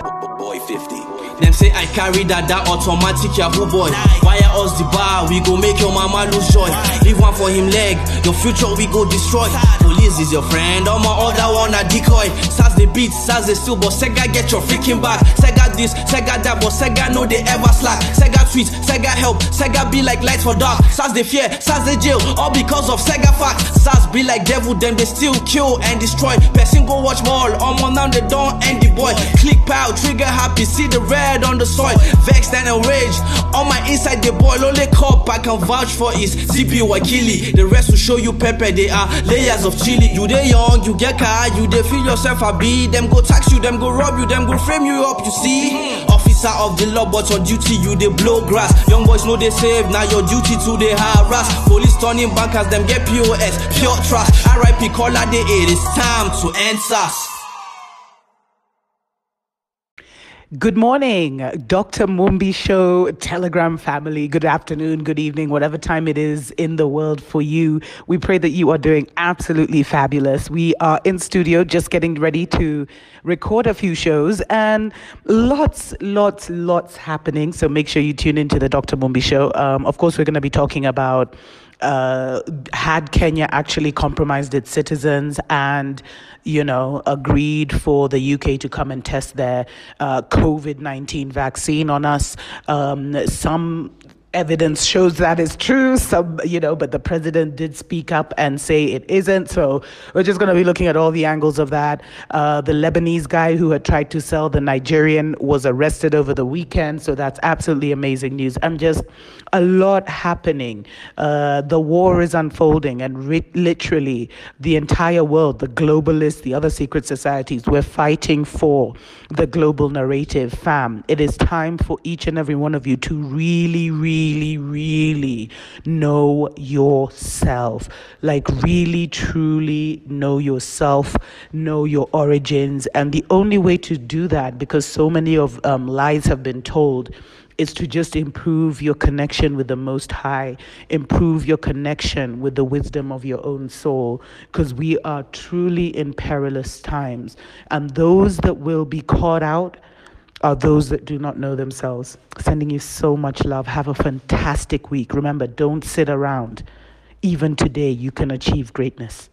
Boy 50. Them say I carry that that automatic Yahoo boy. Wire us the bar, we go make your mama lose joy. Leave one for him leg, your future we go destroy. Police is your friend, all my other one a decoy. SARS the beat, SARS the still, but Sega get your freaking back. Sega this, Sega that, but Sega know they ever slack. Sega tweet, Sega help, Sega be like light for dark. SARS the fear, SARS the jail, all because of Sega fact. SARS be like devil, them they still kill and destroy. Person go watch ball, all my now they don't end the boy. Click pow, trigger happy, see the red on the soil. Vexed and enraged, on my inside the boil. Only cup I can vouch for is CP Wakili. The rest will show you pepper, they are layers of chili. You they young, you get car, you they feel yourself a be. Them go tax you, them go rob you, them go frame you up, you see. Hmm. Officer of the law, but on duty you they blow grass. Young boys know they save, now your duty to they harass. Police turning bankers, them get POS, pure trust. RIP caller day, it is time to end Good morning, Dr. Mumbi Show, Telegram family. Good afternoon, good evening, whatever time it is in the world for you. We pray that you are doing absolutely fabulous. We are in studio just getting ready to record a few shows and lots, lots, lots happening. So make sure you tune into the Dr. Mumbi Show. Um, of course, we're going to be talking about uh, had Kenya actually compromised its citizens and, you know, agreed for the UK to come and test their uh, COVID 19 vaccine on us. Um, some evidence shows that is true. Some you know but the president did speak up and say it isn't. So we're just going to be looking at all the angles of that. Uh, the lebanese guy who had tried to sell the nigerian was arrested over the weekend. So that's absolutely amazing news. I'm just a lot happening. Uh, the war is unfolding and literally the entire world the globalists the other secret societies we're fighting for the global narrative fam. It is time for each and every one of you to really really really, really know yourself. Like, really, truly know yourself, know your origins. And the only way to do that, because so many of um, lies have been told, is to just improve your connection with the Most High, improve your connection with the wisdom of your own soul, because we are truly in perilous times. And those that will be caught out are those that do not know themselves. Sending you so much love. Have a fantastic week. Remember, don't sit around. Even today, you can achieve greatness.